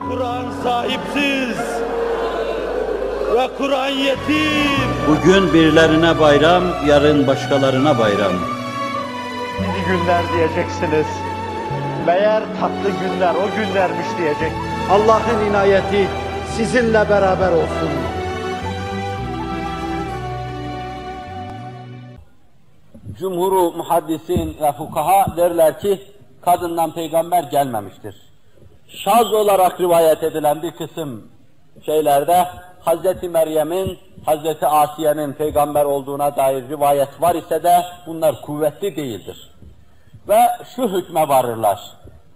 Kur'an sahipsiz ve Kur'an yetim. Bugün birilerine bayram, yarın başkalarına bayram. İyi günler diyeceksiniz. Meğer tatlı günler o günlermiş diyecek. Allah'ın inayeti sizinle beraber olsun. Cumhuru muhaddisin ve fukaha derler ki kadından peygamber gelmemiştir. Şaz olarak rivayet edilen bir kısım şeylerde Hazreti Meryem'in, Hazreti Asiye'nin peygamber olduğuna dair rivayet var ise de bunlar kuvvetli değildir. Ve şu hükme varırlar.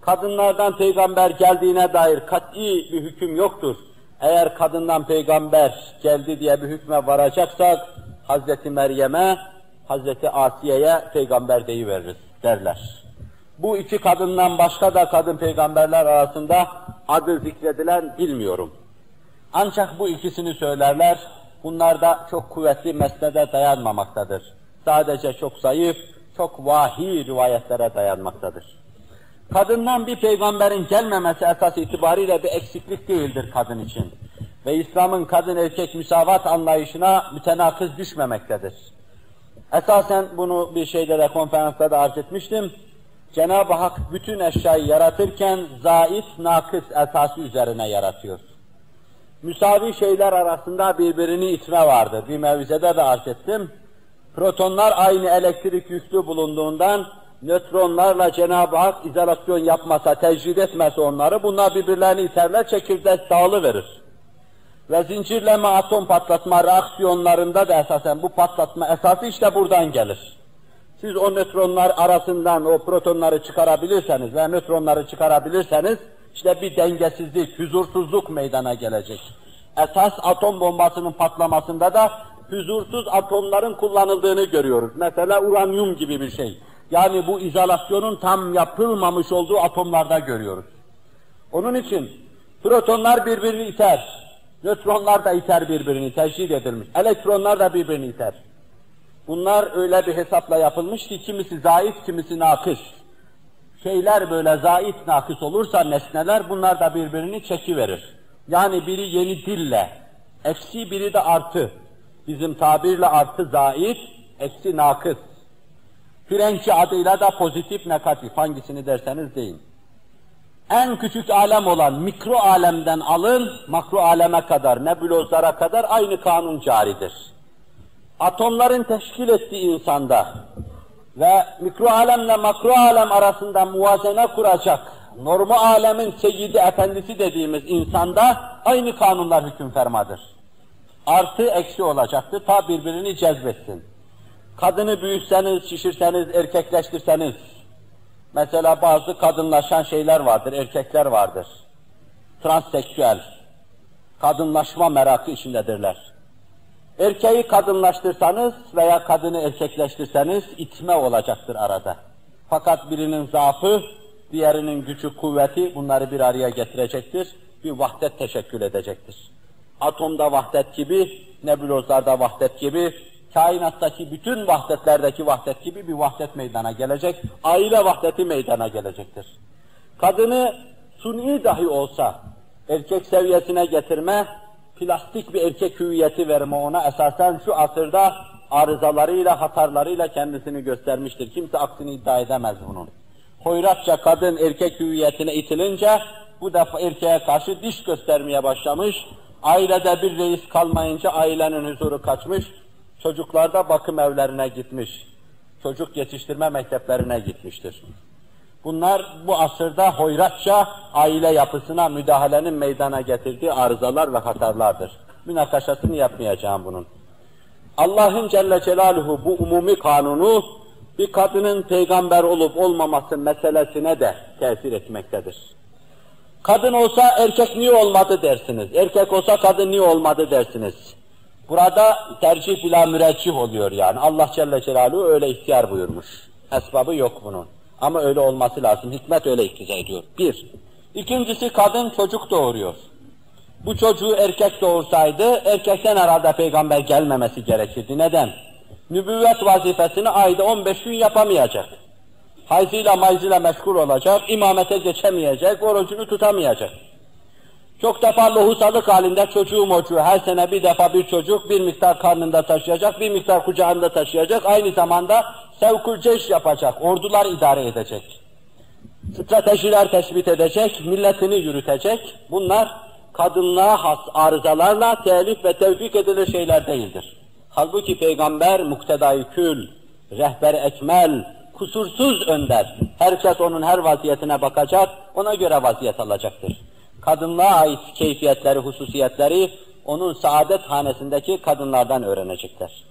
Kadınlardan peygamber geldiğine dair kat'i bir hüküm yoktur. Eğer kadından peygamber geldi diye bir hükme varacaksak Hazreti Meryem'e, Hazreti Asiye'ye peygamber deyiveririz derler. Bu iki kadından başka da kadın peygamberler arasında adı zikredilen bilmiyorum. Ancak bu ikisini söylerler, bunlar da çok kuvvetli mesnede dayanmamaktadır. Sadece çok zayıf, çok vahiy rivayetlere dayanmaktadır. Kadından bir peygamberin gelmemesi esas itibariyle bir eksiklik değildir kadın için. Ve İslam'ın kadın erkek müsavat anlayışına mütenakız düşmemektedir. Esasen bunu bir şeyde de konferansta da arz etmiştim. Cenab-ı Hak bütün eşyayı yaratırken zait, nakıs esası üzerine yaratıyor. Müsavi şeyler arasında birbirini itme vardır. Bir mevzede de arz ettim. Protonlar aynı elektrik yüklü bulunduğundan nötronlarla Cenab-ı Hak izolasyon yapmasa, tecrid etmese onları, bunlar birbirlerini iterler, çekirdek dağılı verir. Ve zincirleme atom patlatma reaksiyonlarında da esasen bu patlatma esası işte buradan gelir. Siz o nötronlar arasından o protonları çıkarabilirseniz ve nötronları çıkarabilirseniz, işte bir dengesizlik, huzursuzluk meydana gelecek. Esas atom bombasının patlamasında da huzursuz atomların kullanıldığını görüyoruz. Mesela uranyum gibi bir şey. Yani bu izolasyonun tam yapılmamış olduğu atomlarda görüyoruz. Onun için protonlar birbirini iter, nötronlar da iter birbirini, tecrid edilmiş. Elektronlar da birbirini iter. Bunlar öyle bir hesapla yapılmış ki kimisi zayıf, kimisi nakıs. Şeyler böyle zayıf, nakıs olursa nesneler bunlar da birbirini çekiverir. Yani biri yeni dille, eksi biri de artı. Bizim tabirle artı zayıf, eksi nakıs. Frençi adıyla da pozitif, negatif, hangisini derseniz deyin. En küçük alem olan mikro alemden alın, makro aleme kadar, nebulozlara kadar aynı kanun caridir. Atomların teşkil ettiği insanda ve mikro alemle makro alem arasında muvazene kuracak, normu alemin seyyidi efendisi dediğimiz insanda aynı kanunlar hüküm fermadır. Artı eksi olacaktır, ta birbirini cezbetsin. Kadını büyütseniz, şişirseniz, erkekleştirseniz, mesela bazı kadınlaşan şeyler vardır, erkekler vardır. Transseksüel, kadınlaşma merakı içindedirler. Erkeği kadınlaştırsanız veya kadını erkekleştirseniz itme olacaktır arada. Fakat birinin zaafı, diğerinin gücü, kuvveti bunları bir araya getirecektir, bir vahdet teşekkül edecektir. Atomda vahdet gibi, nebulozlarda vahdet gibi, kainattaki bütün vahdetlerdeki vahdet gibi bir vahdet meydana gelecek, aile vahdeti meydana gelecektir. Kadını suni dahi olsa erkek seviyesine getirme, plastik bir erkek hüviyeti verme ona esasen şu asırda arızalarıyla, hatarlarıyla kendisini göstermiştir. Kimse aksini iddia edemez bunun. Hoyratça kadın erkek hüviyetine itilince bu defa erkeğe karşı diş göstermeye başlamış, ailede bir reis kalmayınca ailenin huzuru kaçmış, çocuklar da bakım evlerine gitmiş, çocuk yetiştirme mekteplerine gitmiştir. Bunlar bu asırda hoyratça aile yapısına müdahalenin meydana getirdiği arızalar ve hatarlardır. Münakaşasını yapmayacağım bunun. Allah'ın Celle Celaluhu bu umumi kanunu bir kadının peygamber olup olmaması meselesine de tesir etmektedir. Kadın olsa erkek niye olmadı dersiniz. Erkek olsa kadın niye olmadı dersiniz. Burada tercih bila müreccih oluyor yani. Allah Celle Celaluhu öyle ihtiyar buyurmuş. Esbabı yok bunun. Ama öyle olması lazım. Hikmet öyle iktiza ediyor. Bir. İkincisi kadın çocuk doğuruyor. Bu çocuğu erkek doğursaydı erkekten herhalde peygamber gelmemesi gerekirdi. Neden? Nübüvvet vazifesini ayda 15 gün yapamayacak. Hayzıyla mayzıyla meşgul olacak, imamete geçemeyecek, orucunu tutamayacak. Çok defa lohusalık halinde çocuğu mocuğu, her sene bir defa bir çocuk bir miktar karnında taşıyacak, bir miktar kucağında taşıyacak, aynı zamanda sevkul yapacak, ordular idare edecek. Stratejiler tespit edecek, milletini yürütecek. Bunlar kadınlığa has arızalarla telif ve tevfik edilir şeyler değildir. Halbuki peygamber muktedai kül, rehber ekmel, kusursuz önder. Herkes onun her vaziyetine bakacak, ona göre vaziyet alacaktır. Kadınlığa ait keyfiyetleri, hususiyetleri onun saadet hanesindeki kadınlardan öğrenecekler.